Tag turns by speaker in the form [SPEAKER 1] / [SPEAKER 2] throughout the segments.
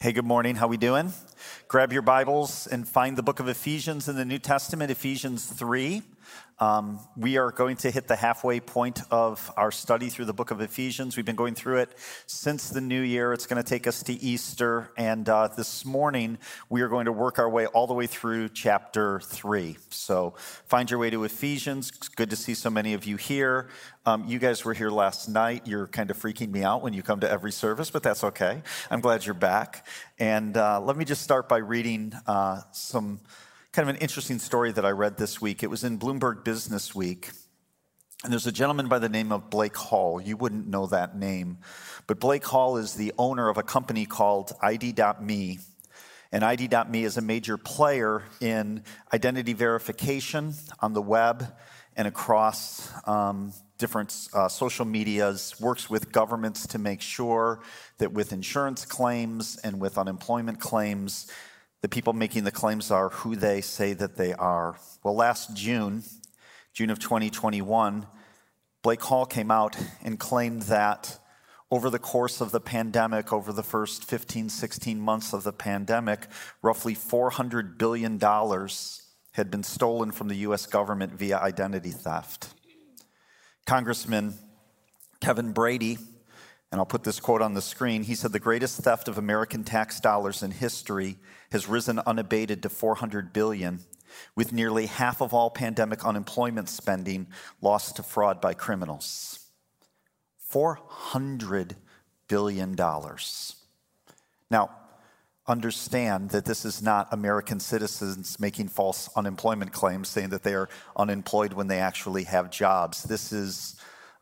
[SPEAKER 1] Hey, good morning. How we doing? Grab your Bibles and find the book of Ephesians in the New Testament, Ephesians 3. Um, we are going to hit the halfway point of our study through the book of Ephesians. We've been going through it since the new year. It's going to take us to Easter. And uh, this morning, we are going to work our way all the way through chapter 3. So find your way to Ephesians. It's good to see so many of you here. Um, you guys were here last night. You're kind of freaking me out when you come to every service, but that's okay. I'm glad you're back. And uh, let me just start by reading uh, some kind of an interesting story that I read this week. It was in Bloomberg Business Week. And there's a gentleman by the name of Blake Hall. You wouldn't know that name. But Blake Hall is the owner of a company called ID.me. And ID.me is a major player in identity verification on the web and across um, different uh, social medias, works with governments to make sure that with insurance claims and with unemployment claims, the people making the claims are who they say that they are. Well, last June, June of 2021, Blake Hall came out and claimed that over the course of the pandemic, over the first 15, 16 months of the pandemic, roughly $400 billion had been stolen from the US government via identity theft. Congressman Kevin Brady, and I'll put this quote on the screen, he said, The greatest theft of American tax dollars in history has risen unabated to 400 billion, with nearly half of all pandemic unemployment spending lost to fraud by criminals. 400 billion dollars. Now, understand that this is not American citizens making false unemployment claims saying that they are unemployed when they actually have jobs. This is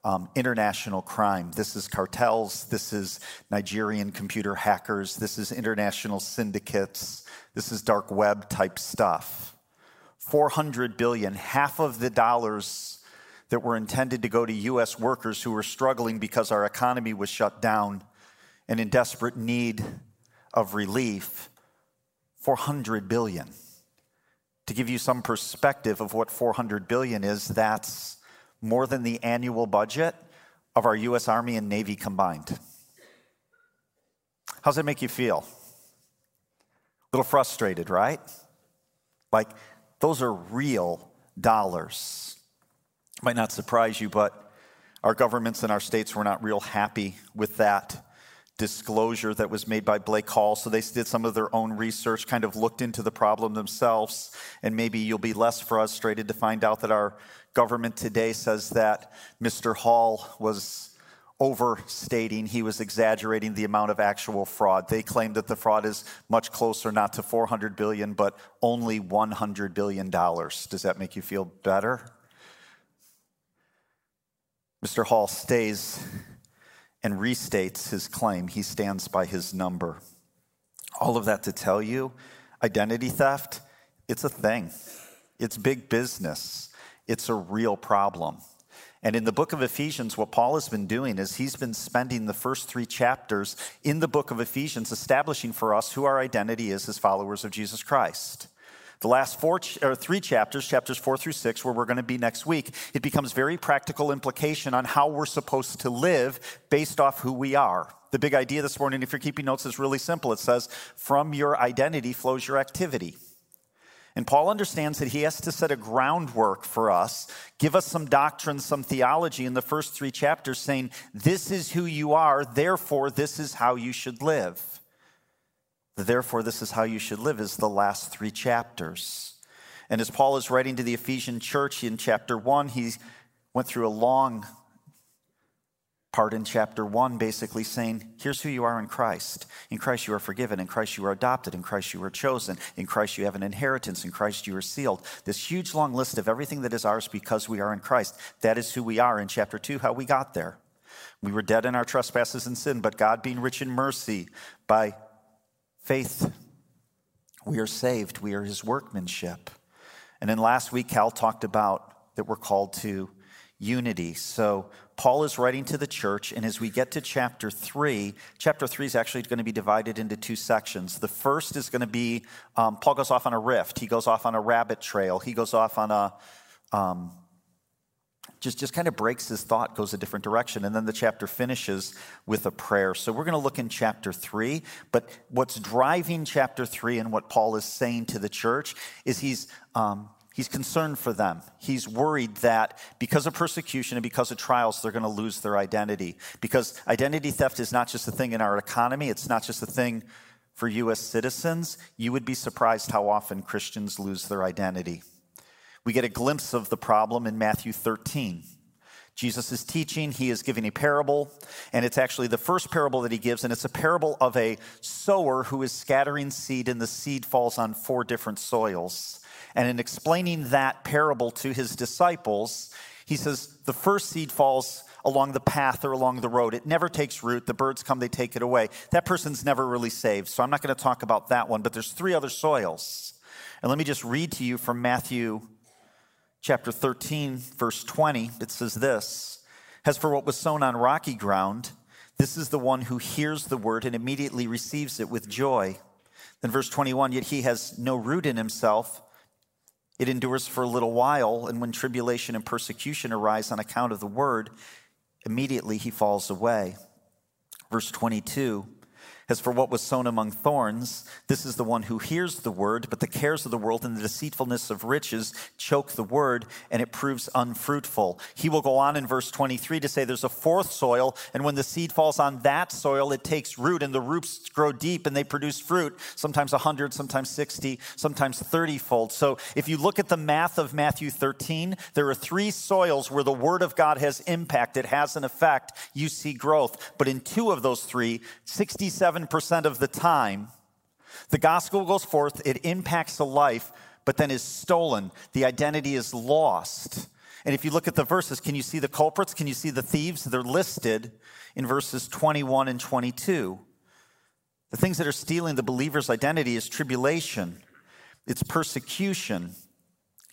[SPEAKER 1] um, international crime. This is cartels. This is Nigerian computer hackers. This is international syndicates. This is dark web type stuff. 400 billion, half of the dollars that were intended to go to US workers who were struggling because our economy was shut down and in desperate need of relief. 400 billion. To give you some perspective of what 400 billion is, that's more than the annual budget of our US Army and Navy combined. How's that make you feel? A little frustrated, right? Like, those are real dollars. Might not surprise you, but our governments and our states were not real happy with that disclosure that was made by Blake Hall. So they did some of their own research, kind of looked into the problem themselves, and maybe you'll be less frustrated to find out that our government today says that Mr. Hall was overstating, he was exaggerating the amount of actual fraud. They claim that the fraud is much closer, not to 400 billion, but only 100 billion dollars. Does that make you feel better? Mr. Hall stays and restates his claim. He stands by his number. All of that to tell you identity theft, it's a thing, it's big business. It's a real problem. And in the book of Ephesians, what Paul has been doing is he's been spending the first three chapters in the book of Ephesians establishing for us who our identity is as followers of Jesus Christ. The last four or three chapters, chapters four through six, where we're going to be next week, it becomes very practical implication on how we're supposed to live based off who we are. The big idea this morning, if you're keeping notes, is really simple. It says, from your identity flows your activity. And Paul understands that he has to set a groundwork for us, give us some doctrine, some theology in the first three chapters, saying, This is who you are, therefore, this is how you should live. Therefore, this is how you should live, is the last three chapters. And as Paul is writing to the Ephesian church in chapter one, he went through a long part in chapter one, basically saying, Here's who you are in Christ. In Christ you are forgiven. In Christ you are adopted. In Christ you are chosen. In Christ you have an inheritance. In Christ you are sealed. This huge long list of everything that is ours because we are in Christ. That is who we are. In chapter two, how we got there. We were dead in our trespasses and sin, but God being rich in mercy by faith, we are saved. We are his workmanship. And then last week, Cal talked about that we're called to unity. So Paul is writing to the church, and as we get to chapter three, chapter three is actually going to be divided into two sections. The first is going to be um, Paul goes off on a rift, he goes off on a rabbit trail, he goes off on a um, just, just kind of breaks his thought, goes a different direction. And then the chapter finishes with a prayer. So we're going to look in chapter three. But what's driving chapter three and what Paul is saying to the church is he's, um, he's concerned for them. He's worried that because of persecution and because of trials, they're going to lose their identity. Because identity theft is not just a thing in our economy, it's not just a thing for U.S. citizens. You would be surprised how often Christians lose their identity. We get a glimpse of the problem in Matthew 13. Jesus is teaching, he is giving a parable, and it's actually the first parable that he gives, and it's a parable of a sower who is scattering seed, and the seed falls on four different soils. And in explaining that parable to his disciples, he says the first seed falls along the path or along the road. It never takes root. The birds come, they take it away. That person's never really saved. So I'm not going to talk about that one, but there's three other soils. And let me just read to you from Matthew chapter 13, verse 20, it says this As for what was sown on rocky ground, this is the one who hears the word and immediately receives it with joy. Then, verse 21 Yet he has no root in himself. It endures for a little while, and when tribulation and persecution arise on account of the word, immediately he falls away. Verse 22 as for what was sown among thorns, this is the one who hears the word, but the cares of the world and the deceitfulness of riches choke the word, and it proves unfruitful. He will go on in verse 23 to say there's a fourth soil, and when the seed falls on that soil, it takes root, and the roots grow deep, and they produce fruit, sometimes 100, sometimes 60, sometimes 30 fold. So if you look at the math of Matthew 13, there are three soils where the word of God has impact, it has an effect. You see growth. But in two of those three, 67 97% of the time, the gospel goes forth, it impacts a life, but then is stolen. The identity is lost. And if you look at the verses, can you see the culprits? Can you see the thieves? They're listed in verses 21 and 22. The things that are stealing the believer's identity is tribulation, it's persecution,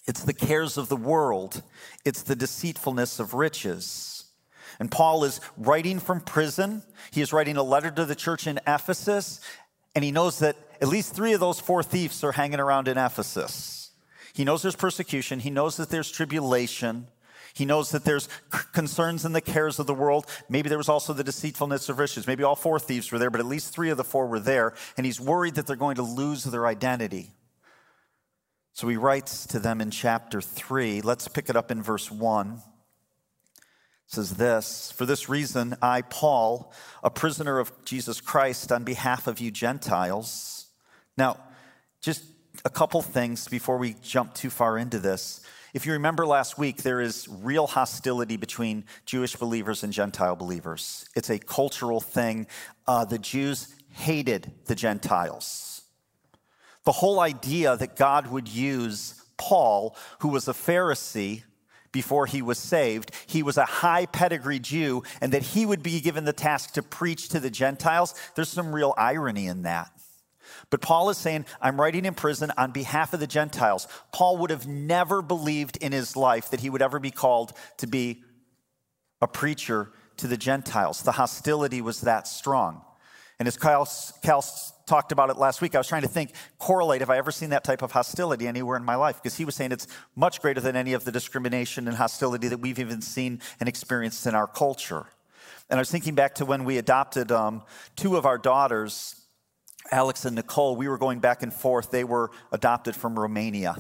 [SPEAKER 1] it's the cares of the world, it's the deceitfulness of riches. And Paul is writing from prison. He is writing a letter to the church in Ephesus, and he knows that at least three of those four thieves are hanging around in Ephesus. He knows there's persecution, he knows that there's tribulation. He knows that there's concerns in the cares of the world. Maybe there was also the deceitfulness of riches. Maybe all four thieves were there, but at least three of the four were there. And he's worried that they're going to lose their identity. So he writes to them in chapter 3. Let's pick it up in verse 1 says this For this reason, I, Paul, a prisoner of Jesus Christ, on behalf of you Gentiles. Now, just a couple things before we jump too far into this. If you remember last week, there is real hostility between Jewish believers and Gentile believers. It's a cultural thing. Uh, the Jews hated the Gentiles. The whole idea that God would use Paul, who was a Pharisee, before he was saved. He was a high pedigree Jew, and that he would be given the task to preach to the Gentiles. There's some real irony in that. But Paul is saying, I'm writing in prison on behalf of the Gentiles. Paul would have never believed in his life that he would ever be called to be a preacher to the Gentiles. The hostility was that strong. And as Cal talked about it last week, I was trying to think, correlate, have I ever seen that type of hostility anywhere in my life? Because he was saying it's much greater than any of the discrimination and hostility that we've even seen and experienced in our culture. And I was thinking back to when we adopted um, two of our daughters, Alex and Nicole. We were going back and forth. They were adopted from Romania.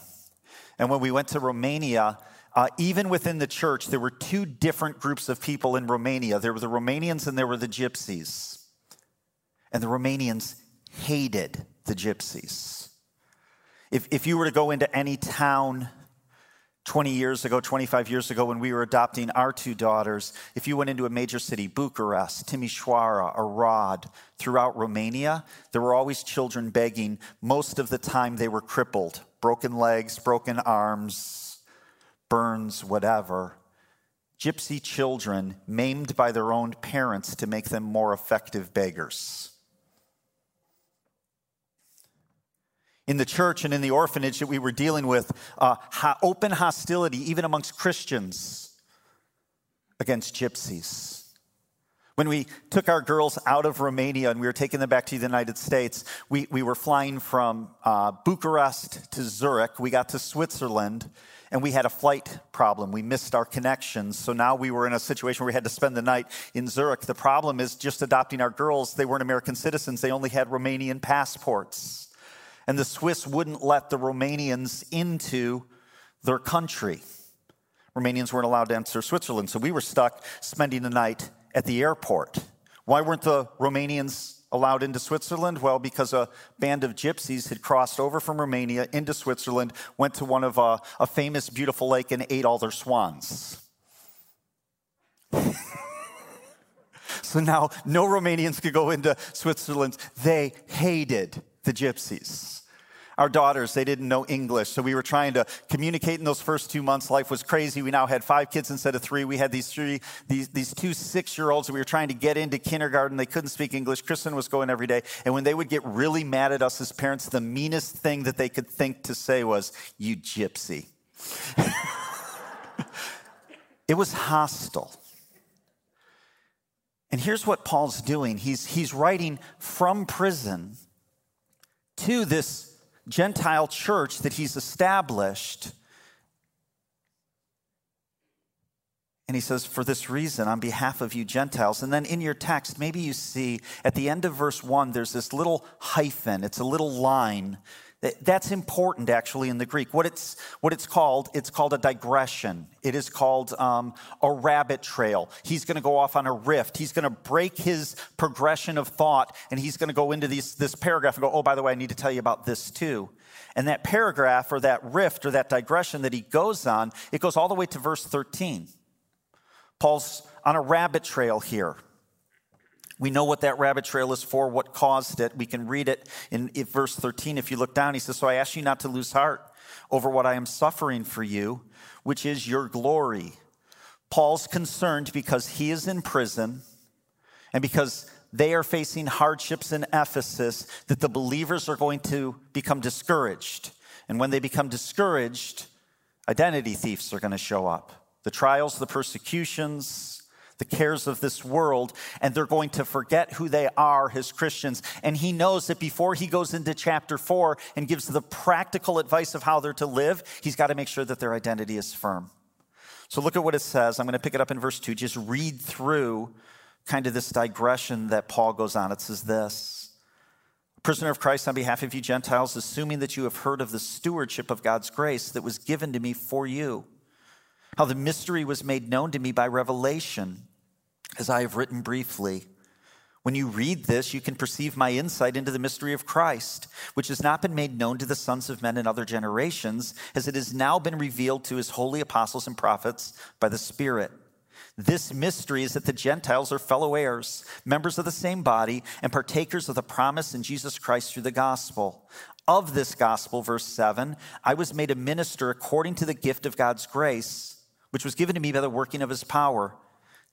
[SPEAKER 1] And when we went to Romania, uh, even within the church, there were two different groups of people in Romania. There were the Romanians and there were the Gypsies. And the Romanians hated the gypsies. If, if you were to go into any town 20 years ago, 25 years ago, when we were adopting our two daughters, if you went into a major city, Bucharest, Timișoara, Arad, throughout Romania, there were always children begging. Most of the time, they were crippled, broken legs, broken arms, burns, whatever. Gypsy children maimed by their own parents to make them more effective beggars. In the church and in the orphanage that we were dealing with uh, open hostility, even amongst Christians, against gypsies. When we took our girls out of Romania and we were taking them back to the United States, we, we were flying from uh, Bucharest to Zurich. We got to Switzerland and we had a flight problem. We missed our connections. So now we were in a situation where we had to spend the night in Zurich. The problem is just adopting our girls, they weren't American citizens, they only had Romanian passports. And the Swiss wouldn't let the Romanians into their country. Romanians weren't allowed to enter Switzerland. So we were stuck spending the night at the airport. Why weren't the Romanians allowed into Switzerland? Well, because a band of gypsies had crossed over from Romania into Switzerland, went to one of a, uh, a famous, beautiful lake, and ate all their swans. so now no Romanians could go into Switzerland. They hated the gypsies. Our daughters, they didn't know English, so we were trying to communicate in those first two months. Life was crazy. We now had five kids instead of three. We had these three, these, these two six-year-olds we were trying to get into kindergarten. They couldn't speak English. Kristen was going every day. And when they would get really mad at us as parents, the meanest thing that they could think to say was, you gypsy. it was hostile. And here's what Paul's doing. He's, he's writing from prison to this Gentile church that he's established. And he says, For this reason, on behalf of you Gentiles. And then in your text, maybe you see at the end of verse one, there's this little hyphen, it's a little line that's important, actually, in the Greek. What it's, what it's called, it's called a digression. It is called um, a rabbit trail. He's going to go off on a rift. He's going to break his progression of thought, and he's going to go into these, this paragraph and go, oh, by the way, I need to tell you about this too. And that paragraph or that rift or that digression that he goes on, it goes all the way to verse 13. Paul's on a rabbit trail here. We know what that rabbit trail is for, what caused it. We can read it in, verse 13. If you look down, he says, So I ask you not to lose heart over what I am suffering for you, which is your glory. Paul's concerned because he is in prison and because they are facing hardships in Ephesus that the believers are going to become discouraged. And when they become discouraged, identity thieves are going to show up. The trials, the persecutions, the cares of this world, and they're going to forget who they are as Christians. And he knows that before he goes into chapter four and gives the practical advice of how they're to live, he's got to make sure that their identity is firm. So look at what it says. I'm going to pick it up in verse two. Just read through kind of this digression that Paul goes on. It says this. Prisoner of Christ on behalf of you Gentiles, assuming that you have heard of the stewardship of God's grace that was given to me for you how the mystery was made known to me by revelation, as I have written briefly. When you read this, you can perceive my insight into the mystery of Christ, which has not been made known to the sons of men in other generations, as it has now been revealed to his holy apostles and prophets by the Spirit. This mystery is that the Gentiles are fellow heirs, members of the same body, and partakers of the promise in Jesus Christ through the gospel. Of this gospel, verse 7, I was made a minister according to the gift of God's grace which was given to me by the working of his power.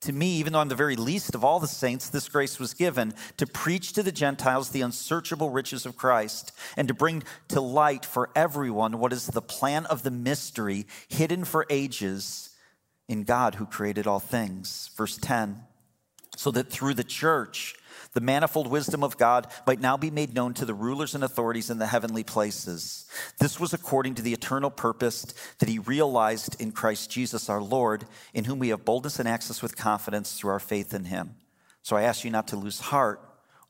[SPEAKER 1] To me, even though I'm the very least of all the saints, this grace was given to preach to the Gentiles the unsearchable riches of Christ and to bring to light for everyone what is the plan of the mystery hidden for ages in God who created all things. Verse 10 so that through the church, the manifold wisdom of God might now be made known to the rulers and authorities in the heavenly places. This was according to the eternal purpose that he realized in Christ Jesus our Lord, in whom we have boldness and access with confidence through our faith in him. So I ask you not to lose heart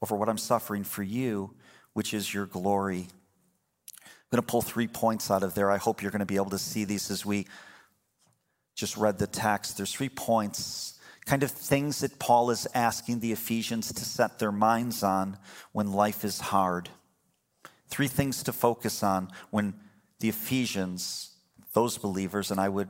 [SPEAKER 1] over what I'm suffering for you, which is your glory. I'm going to pull three points out of there. I hope you're going to be able to see these as we just read the text. There's three points kind of things that Paul is asking the Ephesians to set their minds on when life is hard. Three things to focus on when the Ephesians, those believers, and I would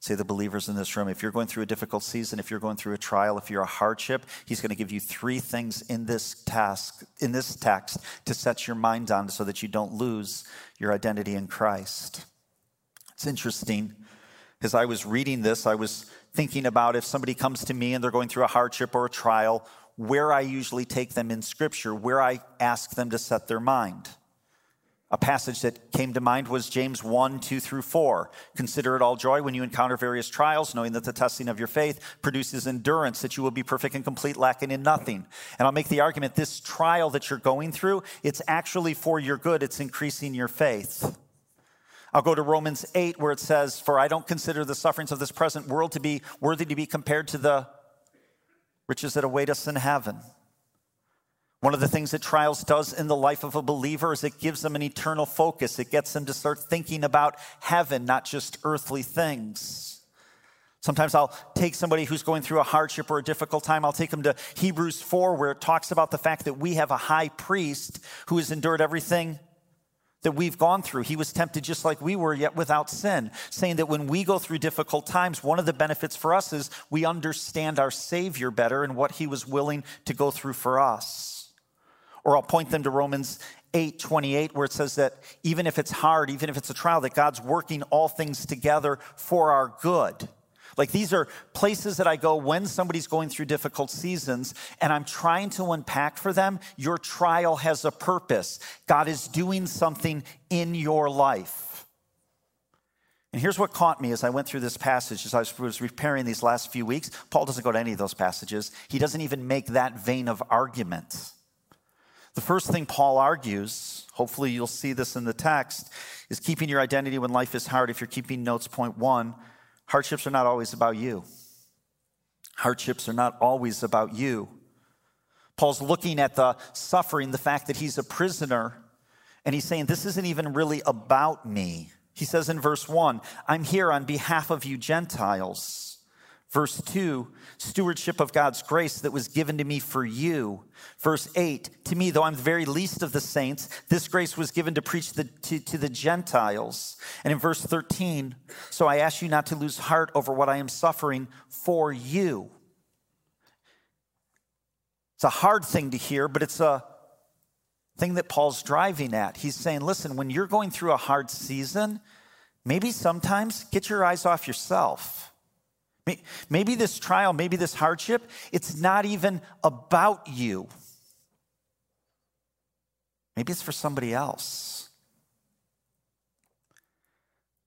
[SPEAKER 1] say the believers in this room, if you're going through a difficult season, if you're going through a trial, if you're a hardship, he's going to give you three things in this task, in this text to set your mind on so that you don't lose your identity in Christ. It's interesting. As I was reading this, I was thinking about if somebody comes to me and they're going through a hardship or a trial, where I usually take them in Scripture, where I ask them to set their mind. A passage that came to mind was James 1, 2 through 4. Consider it all joy when you encounter various trials, knowing that the testing of your faith produces endurance, that you will be perfect and complete, lacking in nothing. And I'll make the argument this trial that you're going through, it's actually for your good, it's increasing your faith. I'll go to Romans 8, where it says, For I don't consider the sufferings of this present world to be worthy to be compared to the riches that await us in heaven. One of the things that trials does in the life of a believer is it gives them an eternal focus. It gets them to start thinking about heaven, not just earthly things. Sometimes I'll take somebody who's going through a hardship or a difficult time, I'll take them to Hebrews 4, where it talks about the fact that we have a high priest who has endured everything that we've gone through. He was tempted just like we were, yet without sin, saying that when we go through difficult times, one of the benefits for us is we understand our Savior better and what he was willing to go through for us. Or I'll point them to Romans 8 28, where it says that even if it's hard, even if it's a trial, that God's working all things together for our good. Like these are places that I go when somebody's going through difficult seasons and I'm trying to unpack for them your trial has a purpose. God is doing something in your life. And here's what caught me as I went through this passage, as I was preparing these last few weeks. Paul doesn't go to any of those passages, he doesn't even make that vein of argument. The first thing Paul argues, hopefully you'll see this in the text, is keeping your identity when life is hard. If you're keeping notes, point one, hardships are not always about you. Hardships are not always about you. Paul's looking at the suffering, the fact that he's a prisoner, and he's saying, This isn't even really about me. He says in verse 1, I'm here on behalf of you Gentiles. Verse 2, stewardship of God's grace that was given to me for you. Verse 8, to me, though I'm the very least of the saints, this grace was given to preach the, to, to the Gentiles. And in verse 13, so I ask you not to lose heart over what I am suffering for you. It's a hard thing to hear, but it's a thing that Paul's driving at. He's saying, listen, when you're going through a hard season, maybe sometimes get your eyes off yourself Maybe this trial, maybe this hardship, it's not even about you. Maybe it's for somebody else.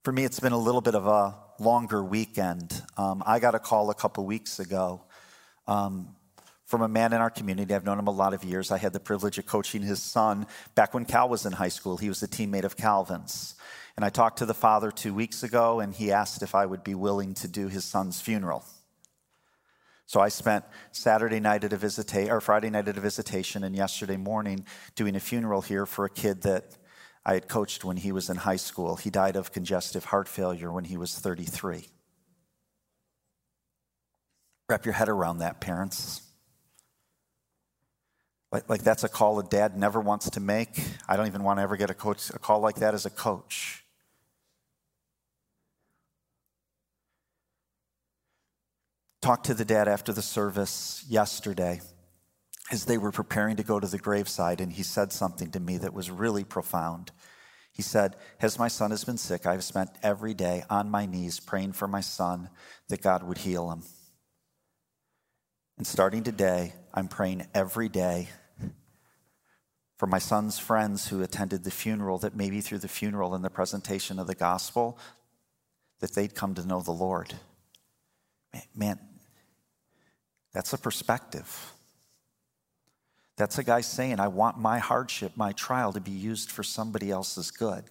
[SPEAKER 1] For me, it's been a little bit of a longer weekend. Um, I got a call a couple weeks ago um, from a man in our community. I've known him a lot of years. I had the privilege of coaching his son back when Cal was in high school. He was a teammate of Calvin's. And I talked to the father two weeks ago, and he asked if I would be willing to do his son's funeral. So I spent Saturday night at a visitation, or Friday night at a visitation, and yesterday morning doing a funeral here for a kid that I had coached when he was in high school. He died of congestive heart failure when he was 33. Wrap your head around that, parents. Like, like that's a call a dad never wants to make. I don't even want to ever get a, coach, a call like that as a coach. Talked to the dad after the service yesterday as they were preparing to go to the graveside, and he said something to me that was really profound. He said, As my son has been sick, I've spent every day on my knees praying for my son that God would heal him. And starting today, I'm praying every day for my son's friends who attended the funeral that maybe through the funeral and the presentation of the gospel that they'd come to know the Lord. Man, that's a perspective. That's a guy saying, I want my hardship, my trial to be used for somebody else's good.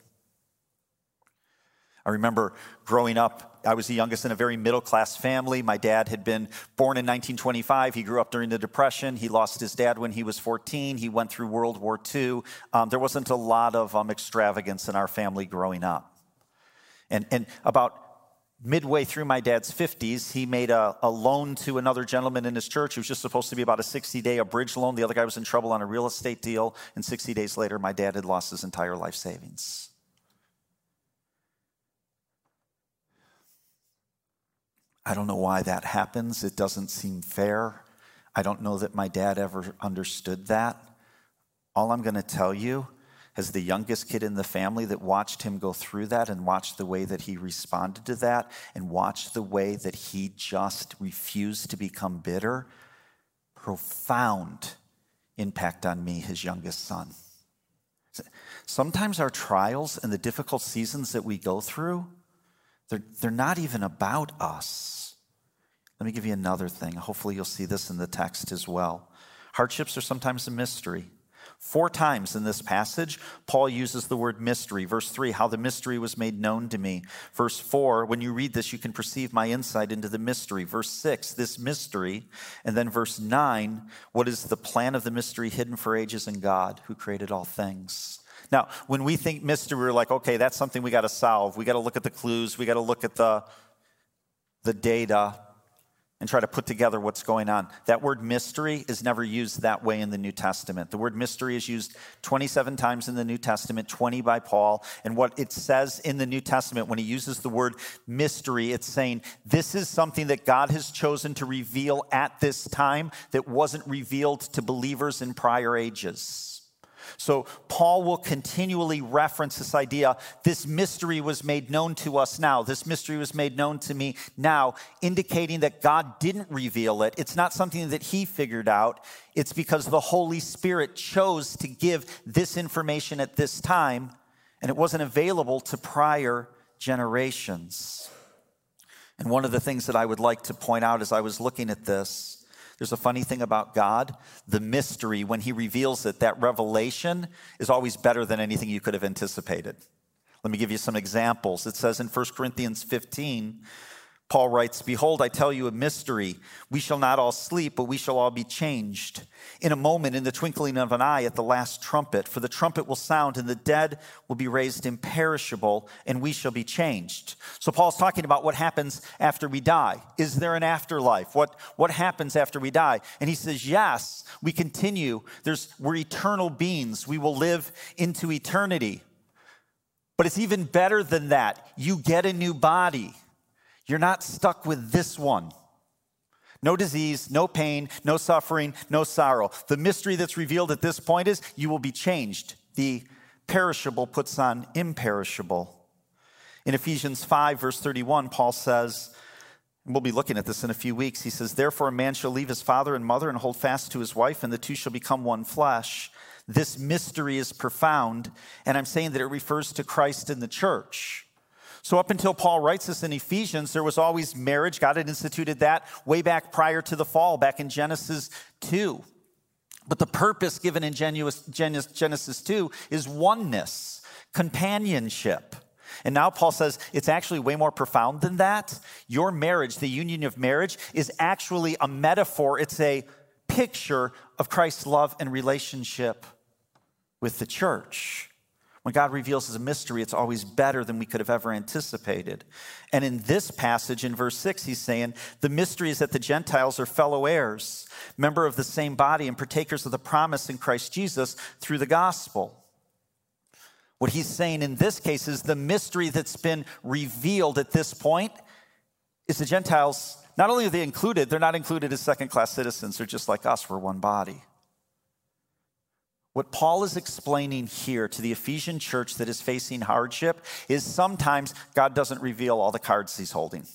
[SPEAKER 1] I remember growing up, I was the youngest in a very middle class family. My dad had been born in 1925. He grew up during the Depression. He lost his dad when he was 14. He went through World War II. Um, there wasn't a lot of um, extravagance in our family growing up. And, and about midway through my dad's 50s, he made a, a, loan to another gentleman in his church. It was just supposed to be about a 60 day, a bridge loan. The other guy was in trouble on a real estate deal. And 60 days later, my dad had lost his entire life savings. I don't know why that happens. It doesn't seem fair. I don't know that my dad ever understood that. All I'm going to tell you as the youngest kid in the family that watched him go through that and watched the way that he responded to that and watched the way that he just refused to become bitter, profound impact on me, his youngest son. Sometimes our trials and the difficult seasons that we go through, they're, they're not even about us. Let me give you another thing. Hopefully, you'll see this in the text as well. Hardships are sometimes a mystery. Four times in this passage, Paul uses the word mystery. Verse 3, how the mystery was made known to me. Verse 4, when you read this, you can perceive my insight into the mystery. Verse 6, this mystery. And then verse 9, what is the plan of the mystery hidden for ages in God who created all things? Now, when we think mystery, we're like, okay, that's something we got to solve. We got to look at the clues, we got to look at the, the data and try to put together what's going on. That word mystery is never used that way in the New Testament. The word mystery is used 27 times in the New Testament, 20 by Paul. And what it says in the New Testament, when he uses the word mystery, it's saying this is something that God has chosen to reveal at this time that wasn't revealed to believers in prior ages. So Paul will continually reference this idea this mystery was made known to us now. This mystery was made known to me now, indicating that God didn't reveal it. It's not something that he figured out. It's because the Holy Spirit chose to give this information at this time, and it wasn't available to prior generations. And one of the things that I would like to point out as I was looking at this there's a funny thing about God. The mystery, when He reveals it, that revelation is always better than anything you could have anticipated. Let me give you some examples. It says in 1 Corinthians 15, Paul writes, Behold, I tell you a mystery. We shall not all sleep, but we shall all be changed. In a moment, in the twinkling of an eye, at the last trumpet. For the trumpet will sound, and the dead will be raised imperishable, and we shall be changed. So Paul's talking about what happens after we die. Is there an afterlife? What, what happens after we die? And he says, Yes, we continue. There's, we're eternal beings. We will live into eternity. But it's even better than that. You get a new body. You're not stuck with this one. No disease, no pain, no suffering, no sorrow. The mystery that's revealed at this point is you will be changed. The perishable puts on imperishable. In Ephesians 5, verse 31, Paul says, and we'll be looking at this in a few weeks. He says, Therefore, a man shall leave his father and mother and hold fast to his wife, and the two shall become one flesh. This mystery is profound, and I'm saying that it refers to Christ in the church. So, up until Paul writes this in Ephesians, there was always marriage. God had instituted that way back prior to the fall, back in Genesis 2. But the purpose given in Genesis 2 is oneness, companionship. And now Paul says it's actually way more profound than that. Your marriage, the union of marriage, is actually a metaphor, it's a picture of Christ's love and relationship with the church. When God reveals a mystery, it's always better than we could have ever anticipated. And in this passage, in verse 6, he's saying, The mystery is that the Gentiles are fellow heirs, member of the same body, and partakers of the promise in Christ Jesus through the gospel. What he's saying in this case is the mystery that's been revealed at this point is the Gentiles, not only are they included, they're not included as second class citizens, they're just like us, we're one body. What Paul is explaining here to the Ephesian church that is facing hardship is sometimes God doesn't reveal all the cards he's holding.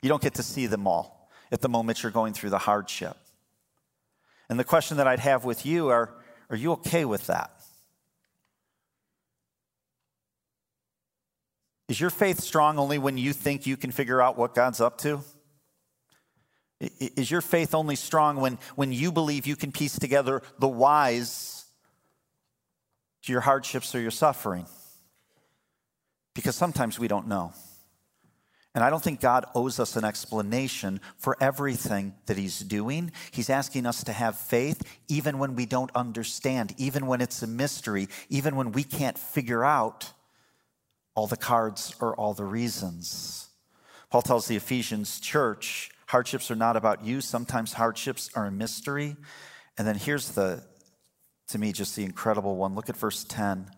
[SPEAKER 1] You don't get to see them all at the moment you're going through the hardship. And the question that I'd have with you are are you okay with that? Is your faith strong only when you think you can figure out what God's up to? Is your faith only strong when, when you believe you can piece together the whys to your hardships or your suffering? Because sometimes we don't know. And I don't think God owes us an explanation for everything that He's doing. He's asking us to have faith even when we don't understand, even when it's a mystery, even when we can't figure out all the cards or all the reasons. Paul tells the Ephesians church hardships are not about you, sometimes hardships are a mystery. And then here's the to me just the incredible one. Look at verse 10.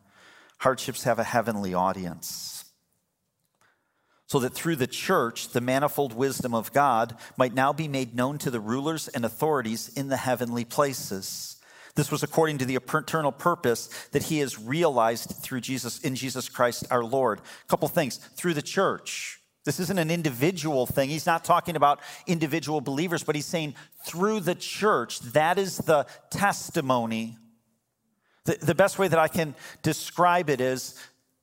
[SPEAKER 1] Hardships have a heavenly audience. So that through the church, the manifold wisdom of God might now be made known to the rulers and authorities in the heavenly places. This was according to the eternal purpose that he has realized through Jesus, in Jesus Christ our Lord. A couple things. Through the church. This isn't an individual thing. He's not talking about individual believers, but he's saying through the church, that is the testimony The, the best way that I can describe it is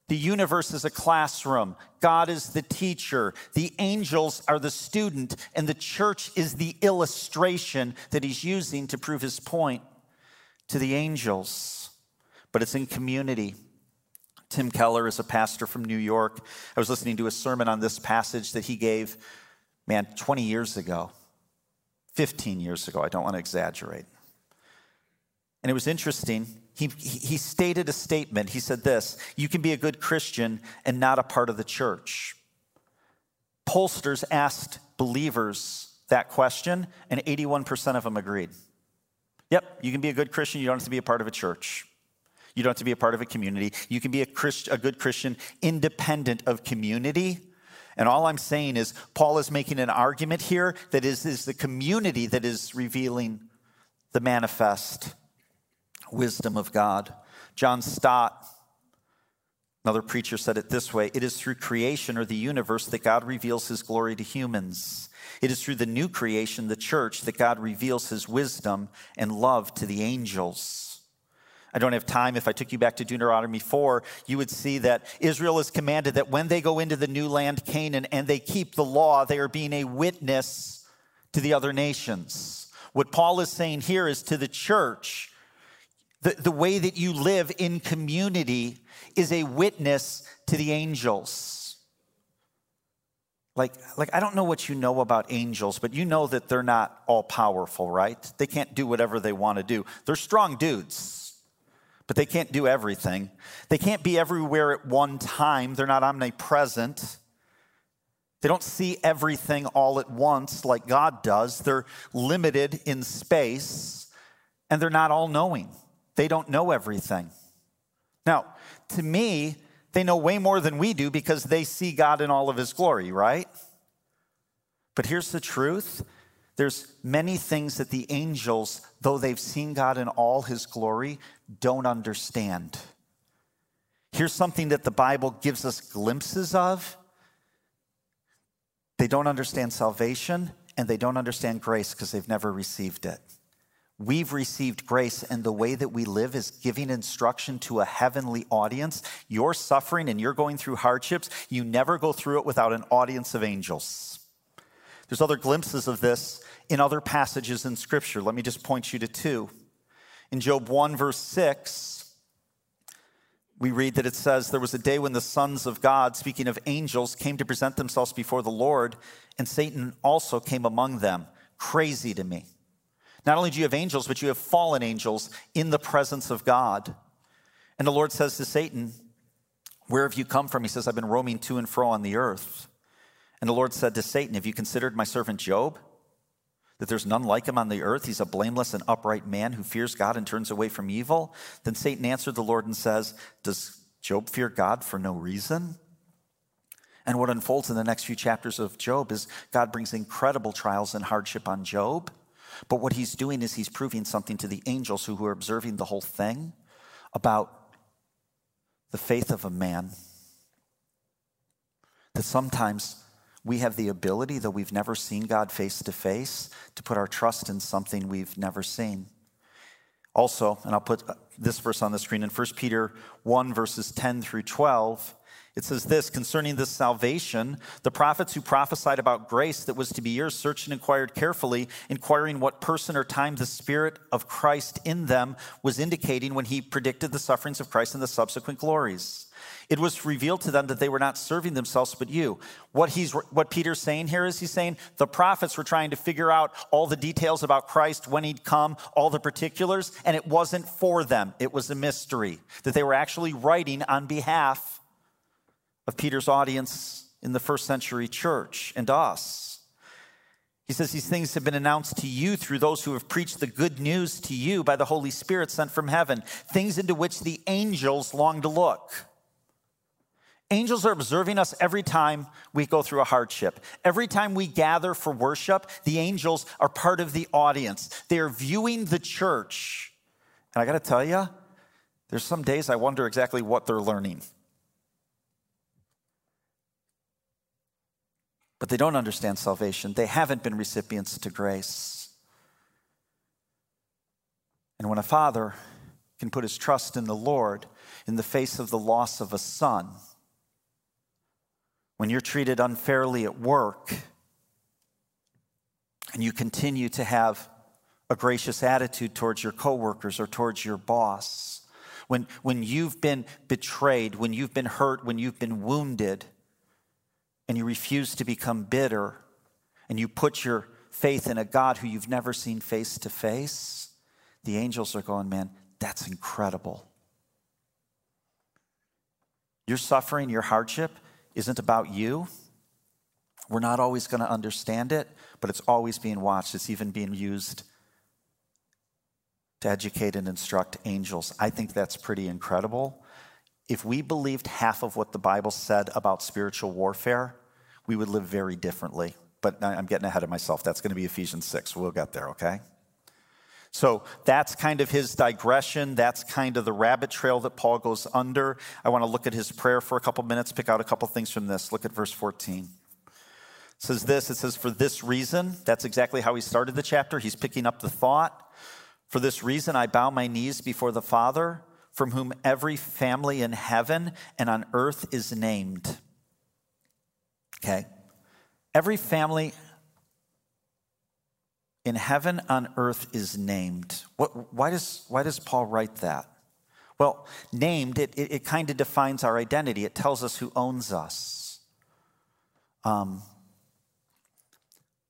[SPEAKER 1] the universe is a classroom. God is the teacher. The angels are the student, and the church is the illustration that he's using to prove his point to the angels. But it's in community. Tim Keller is a pastor from New York. I was listening to a sermon on this passage that he gave, man, 20 years ago, 15 years ago. I don't want to exaggerate. And it was interesting. He, he stated a statement. He said this You can be a good Christian and not a part of the church. Pollsters asked believers that question, and 81% of them agreed. Yep, you can be a good Christian, you don't have to be a part of a church. You don't have to be a part of a community. You can be a, Christ, a good Christian independent of community. And all I'm saying is, Paul is making an argument here that is, is the community that is revealing the manifest wisdom of God. John Stott, another preacher, said it this way It is through creation or the universe that God reveals his glory to humans. It is through the new creation, the church, that God reveals his wisdom and love to the angels. I don't have time. If I took you back to Deuteronomy 4, you would see that Israel is commanded that when they go into the new land, Canaan, and they keep the law, they are being a witness to the other nations. What Paul is saying here is to the church, the, the way that you live in community is a witness to the angels. Like, like, I don't know what you know about angels, but you know that they're not all powerful, right? They can't do whatever they want to do. They're strong dudes, but they can't do everything. They can't be everywhere at one time. They're not omnipresent. They don't see everything all at once like God does. They're limited in space, and they're not all knowing. They don't know everything. Now, to me, they know way more than we do because they see God in all of his glory, right? But here's the truth there's many things that the angels, though they've seen God in all his glory, don't understand. Here's something that the Bible gives us glimpses of. They don't understand salvation and they don't understand grace because they've never received it. We've received grace, and the way that we live is giving instruction to a heavenly audience. You're suffering and you're going through hardships. You never go through it without an audience of angels. There's other glimpses of this in other passages in Scripture. Let me just point you to two. In Job 1, verse 6, we read that it says, There was a day when the sons of God, speaking of angels, came to present themselves before the Lord, and Satan also came among them. Crazy to me. Not only do you have angels, but you have fallen angels in the presence of God. And the Lord says to Satan, Where have you come from? He says, I've been roaming to and fro on the earth. And the Lord said to Satan, Have you considered my servant Job? That there's none like him on the earth. He's a blameless and upright man who fears God and turns away from evil. Then Satan answered the Lord and says, Does Job fear God for no reason? And what unfolds in the next few chapters of Job is God brings incredible trials and hardship on Job. But what he's doing is he's proving something to the angels who are observing the whole thing about the faith of a man. That sometimes we have the ability, though we've never seen God face to face, to put our trust in something we've never seen. Also, and I'll put uh, this verse on the screen in 1 Peter 1, verses 10 through 12. It says this concerning this salvation, the prophets who prophesied about grace that was to be yours searched and inquired carefully, inquiring what person or time the Spirit of Christ in them was indicating when he predicted the sufferings of Christ and the subsequent glories. It was revealed to them that they were not serving themselves but you. What he's what Peter's saying here is he's saying the prophets were trying to figure out all the details about Christ when he'd come, all the particulars, and it wasn't for them. It was a mystery that they were actually writing on behalf of Peter's audience in the first century church and us. He says these things have been announced to you through those who have preached the good news to you by the Holy Spirit sent from heaven, things into which the angels long to look. Angels are observing us every time we go through a hardship. Every time we gather for worship, the angels are part of the audience. They are viewing the church. And I got to tell you, there's some days I wonder exactly what they're learning. But they don't understand salvation. They haven't been recipients to grace. And when a father can put his trust in the Lord in the face of the loss of a son. When you're treated unfairly at work and you continue to have a gracious attitude towards your coworkers or towards your boss. When, when you've been betrayed, when you've been hurt, when you've been wounded, and you refuse to become bitter, and you put your faith in a God who you've never seen face to face, the angels are going, man, that's incredible. Your suffering, your hardship isn't about you. We're not always going to understand it, but it's always being watched. It's even being used to educate and instruct angels. I think that's pretty incredible. If we believed half of what the Bible said about spiritual warfare, we would live very differently. But I'm getting ahead of myself. That's going to be Ephesians 6. We'll get there, okay? So that's kind of his digression. That's kind of the rabbit trail that Paul goes under. I want to look at his prayer for a couple minutes, pick out a couple things from this. Look at verse 14. It says this it says, For this reason, that's exactly how he started the chapter. He's picking up the thought. For this reason, I bow my knees before the Father, from whom every family in heaven and on earth is named. Okay? Every family in heaven on earth is named. What, why, does, why does Paul write that? Well, named, it, it, it kind of defines our identity. It tells us who owns us. Um,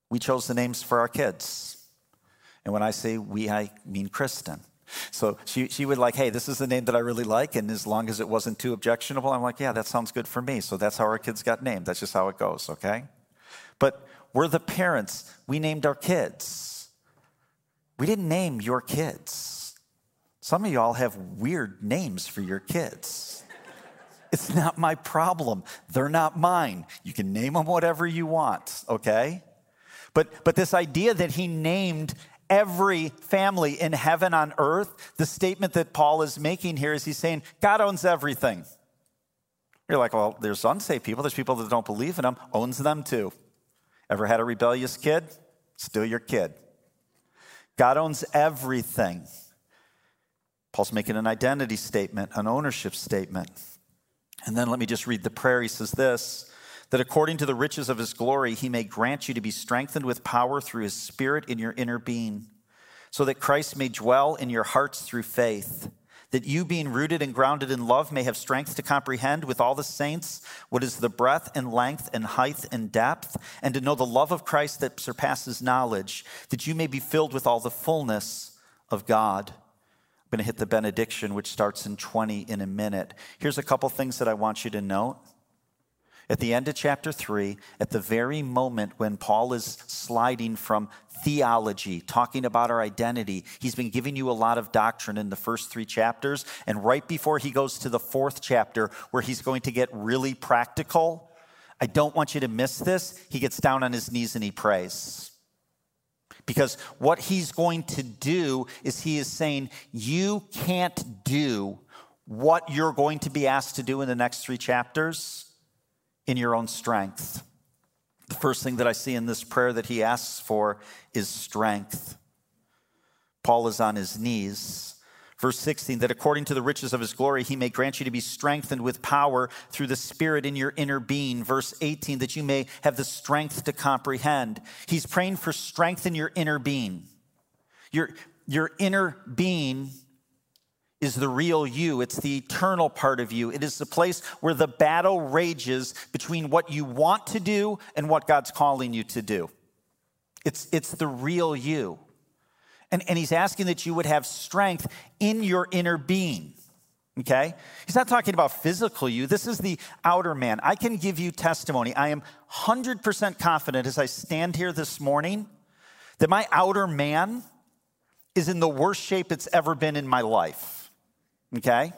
[SPEAKER 1] we chose the names for our kids. And when I say we, I mean Kristen. So she, she would like, hey, this is the name that I really like. And as long as it wasn't too objectionable, I'm like, yeah, that sounds good for me. So that's how our kids got named. That's just how it goes, okay? But we're the parents. We named our kids. We didn't name your kids. Some of y'all have weird names for your kids. It's not my problem. They're not mine. You can name them whatever you want, okay? But, but this idea that he named every family in heaven on earth, the statement that Paul is making here is he's saying, God owns everything. You're like, well, there's unsaved people, there's people that don't believe in him, owns them too. Ever had a rebellious kid? Still your kid. God owns everything. Paul's making an identity statement, an ownership statement. And then let me just read the prayer. He says this that according to the riches of his glory, he may grant you to be strengthened with power through his spirit in your inner being, so that Christ may dwell in your hearts through faith that you, being rooted and grounded in love, may have strength to comprehend with all the saints what is the breadth and length and height and depth, and to know the love of Christ that surpasses knowledge, that you may be filled with all the fullness of God. I'm going to hit the benediction, which starts in 20 in a minute. Here's a couple things that I want you to note. At the end of chapter 3, at the very moment when Paul is sliding from theology, talking about our identity, he's been giving you a lot of doctrine in the first three chapters. And right before he goes to the fourth chapter, where he's going to get really practical, I don't want you to miss this. He gets down on his knees and he prays. Because what he's going to do is he is saying, You can't do what you're going to be asked to do in the next three chapters in your own strength. The first thing that I see in this prayer that he asks for is strength. Paul is on his knees. Verse 16, that according to the riches of his glory, he may grant you to be strengthened with power through the Spirit in your inner being. Verse 18, that you may have the strength to comprehend. He's praying for strength in your inner being. Your, your inner being is the real you. It's the eternal part of you. It is the place where the battle rages between what you want to do and what God's calling you to do. It's, it's the real you. And, and he's asking that you would have strength in your inner being. Okay? He's not talking about physical you. This is the outer man. I can give you testimony. I am 100% confident as I stand here this morning that my outer man is in the worst shape it's ever been in my life okay?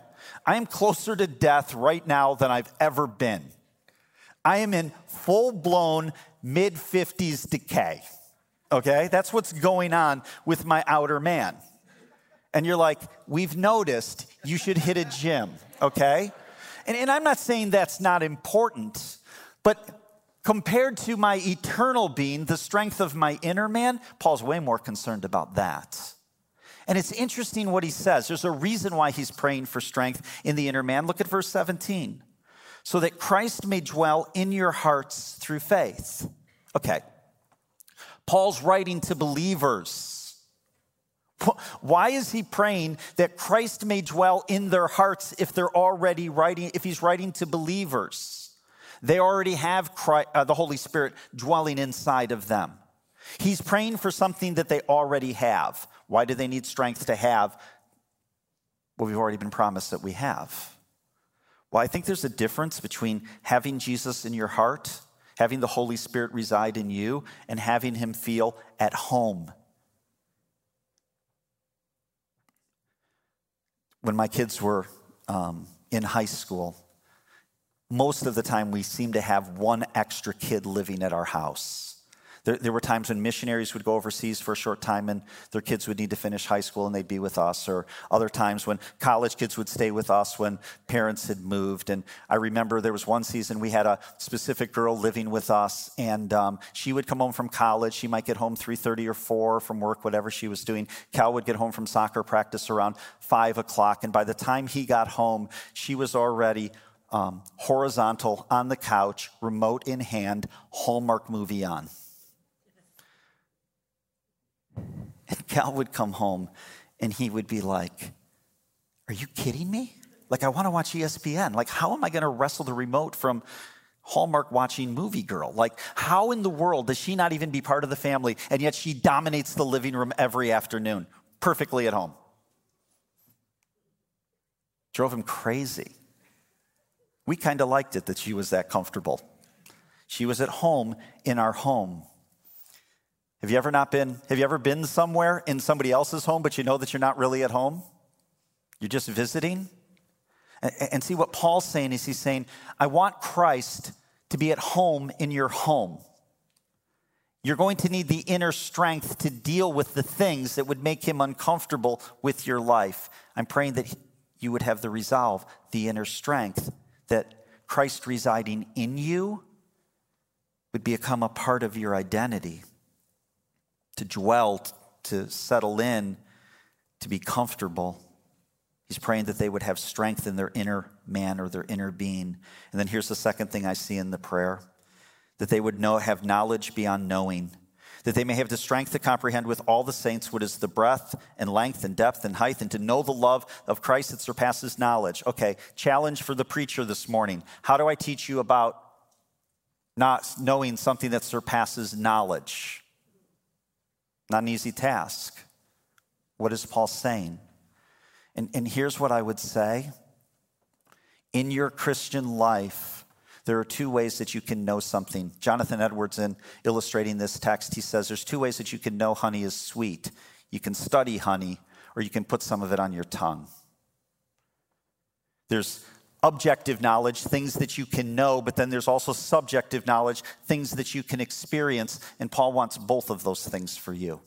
[SPEAKER 1] I am closer to death right now than I've ever been. I am in full blown mid 50s decay, okay? That's what's going on with my outer man. And you're like, we've noticed you should hit a gym, okay? And, and I'm not saying that's not important, but compared to my eternal being, the strength of my inner man, Paul's way more concerned about that. And it's interesting what he says. There's a reason why he's praying for strength in the inner man. Look at verse 17. So that Christ may dwell in your hearts through faith. Okay. Paul's writing to believers. Why is he praying that Christ may dwell in their hearts if they're already writing, if he's writing to believers? They already have Christ, uh, the Holy Spirit dwelling inside of them. He's praying for something that they already have. Why do they need strength to have what we've already been promised that we have? Well, I think there's a difference between having Jesus in your heart, having the Holy Spirit reside in you, and having him feel at home. When my kids were um, in high school, most of the time we seemed to have one extra kid living at our house. There, there, were times when missionaries would go overseas for a short time and their kids would need to finish high school and they'd be with us, or other times when college kids would stay with us when parents had moved. And I remember there was one season we had a specific girl living with us, and um, she would come home from college. She might get home 3.30 or 4 from work, whatever she was doing. Cal would get home from soccer practice around 5 o'clock, and by the time he got home, she was already um, horizontal on the couch, remote in hand, Hallmark movie on. And Cal would come home and he would be like, Are you kidding me? Like, I want to watch ESPN. Like, how am I going to wrestle the remote from Hallmark watching movie girl? Like, how in the world does she not even be part of the family and yet she dominates the living room every afternoon, perfectly at home? Drove him crazy. We kind of liked it that she was that comfortable. She was at home in our home. Have you ever not been, have you ever been somewhere in somebody else's home, but you know that you're not really at home? You're just visiting? And, see what Paul's saying is he's saying, I want Christ to be at home in your home. You're going to need the inner strength to deal with the things that would make him uncomfortable with your life. I'm praying that you would have the resolve, the inner strength, that Christ residing in you would become a part of your identity to dwell, to settle in, to be comfortable. He's praying that they would have strength in their inner man or their inner being. And then here's the second thing I see in the prayer that they would know, have knowledge beyond knowing, that they may have the strength to comprehend with all the saints what is the breadth and length and depth and height, and to know the love of Christ that surpasses knowledge. Okay, challenge for the preacher this morning. How do I teach you about not knowing something that surpasses knowledge? Not an easy task. What is Paul saying? And, and here's what I would say in your Christian life, there are two ways that you can know something. Jonathan Edwards, in illustrating this text, he says there's two ways that you can know honey is sweet. You can study honey, or you can put some of it on your tongue. There's objective knowledge, things that you can know, but then there's also subjective knowledge, things that you can experience. And Paul wants both of those things for you.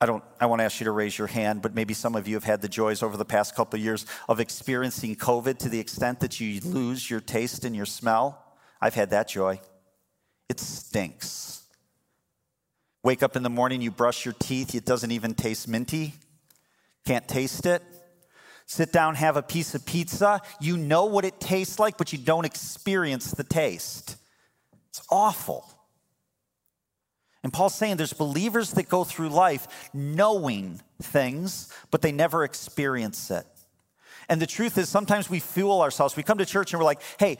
[SPEAKER 1] I don't I want to ask you to raise your hand, but maybe some of you have had the joys over the past couple of years of experiencing COVID to the extent that you lose your taste and your smell. I've had that joy. It stinks. Wake up in the morning, you brush your teeth, it doesn't even taste minty. Can't taste it. Sit down, have a piece of pizza. You know what it tastes like, but you don't experience the taste. It's awful. And Paul's saying there's believers that go through life knowing things, but they never experience it. And the truth is, sometimes we fool ourselves. We come to church and we're like, hey,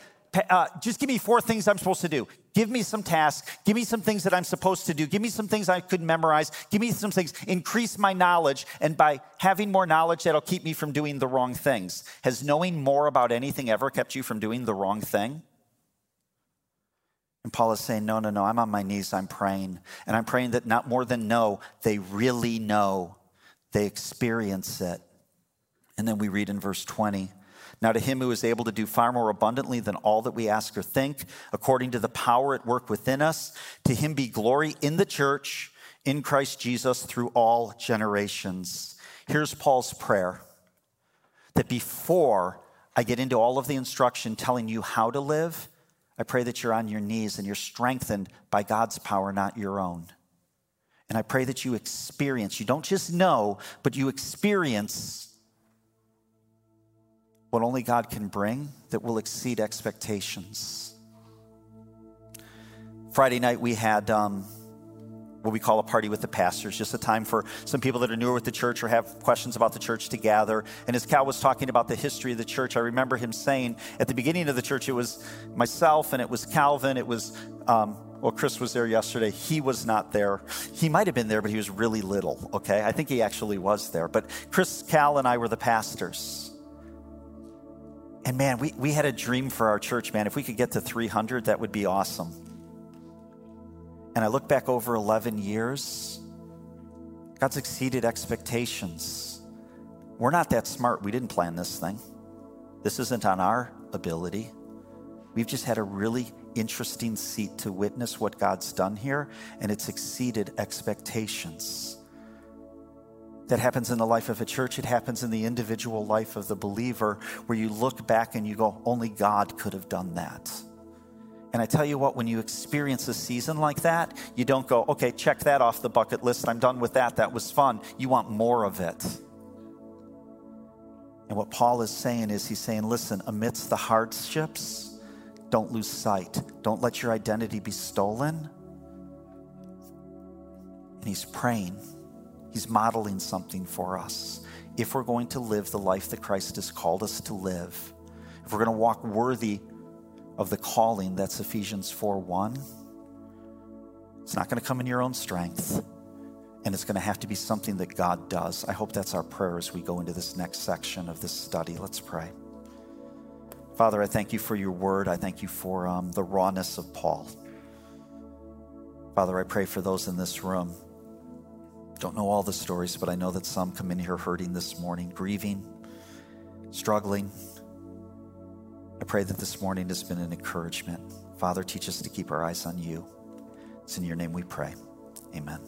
[SPEAKER 1] uh, just give me four things I'm supposed to do. Give me some tasks. Give me some things that I'm supposed to do. Give me some things I could memorize. Give me some things. Increase my knowledge. And by having more knowledge, that'll keep me from doing the wrong things. Has knowing more about anything ever kept you from doing the wrong thing? And Paul is saying, No, no, no. I'm on my knees. I'm praying. And I'm praying that not more than know, they really know. They experience it. And then we read in verse 20 now, to him who is able to do far more abundantly than all that we ask or think, according to the power at work within us, to him be glory in the church, in Christ Jesus, through all generations. Here's Paul's prayer that before I get into all of the instruction telling you how to live, I pray that you're on your knees and you're strengthened by God's power, not your own. And I pray that you experience, you don't just know, but you experience what only God can bring that will exceed expectations. Friday night, we had um, what we call a party with the pastors, just a time for some people that are newer with the church or have questions about the church to gather. And as Cal was talking about the history of the church, I remember him saying at the beginning of the church, it was myself and it was Calvin, it was um, well, Chris was there yesterday. He was not there. He might have been there, but he was really little, okay? I think he actually was there. But Chris, Cal, and I were the pastors. And man, we, we had a dream for our church, man. If we could get to 300, that would be awesome. And I look back over 11 years, God's exceeded expectations. We're not that smart. We didn't plan this thing. This isn't on our ability. We've just had a really interesting seat to witness what God's done here, and it's exceeded expectations. That happens in the life of a church, it happens in the individual life of the believer, where you look back and you go, only God could have done that. And I tell you what, when you experience a season like that, you don't go, okay, check that off the bucket list. I'm done with that. That was fun. You want more of it. And what Paul is saying is, he's saying, listen, amidst the hardships, don't lose sight. Don't let your identity be stolen. And he's praying, he's modeling something for us. If we're going to live the life that Christ has called us to live, if we're going to walk worthy of the calling that's Ephesians 4 1, it's not going to come in your own strength. And it's going to have to be something that God does. I hope that's our prayer as we go into this next section of this study. Let's pray. Father, I thank you for your word. I thank you for um, the rawness of Paul. Father, I pray for those in this room. Don't know all the stories, but I know that some come in here hurting this morning, grieving, struggling. I pray that this morning has been an encouragement. Father, teach us to keep our eyes on you. It's in your name we pray. Amen.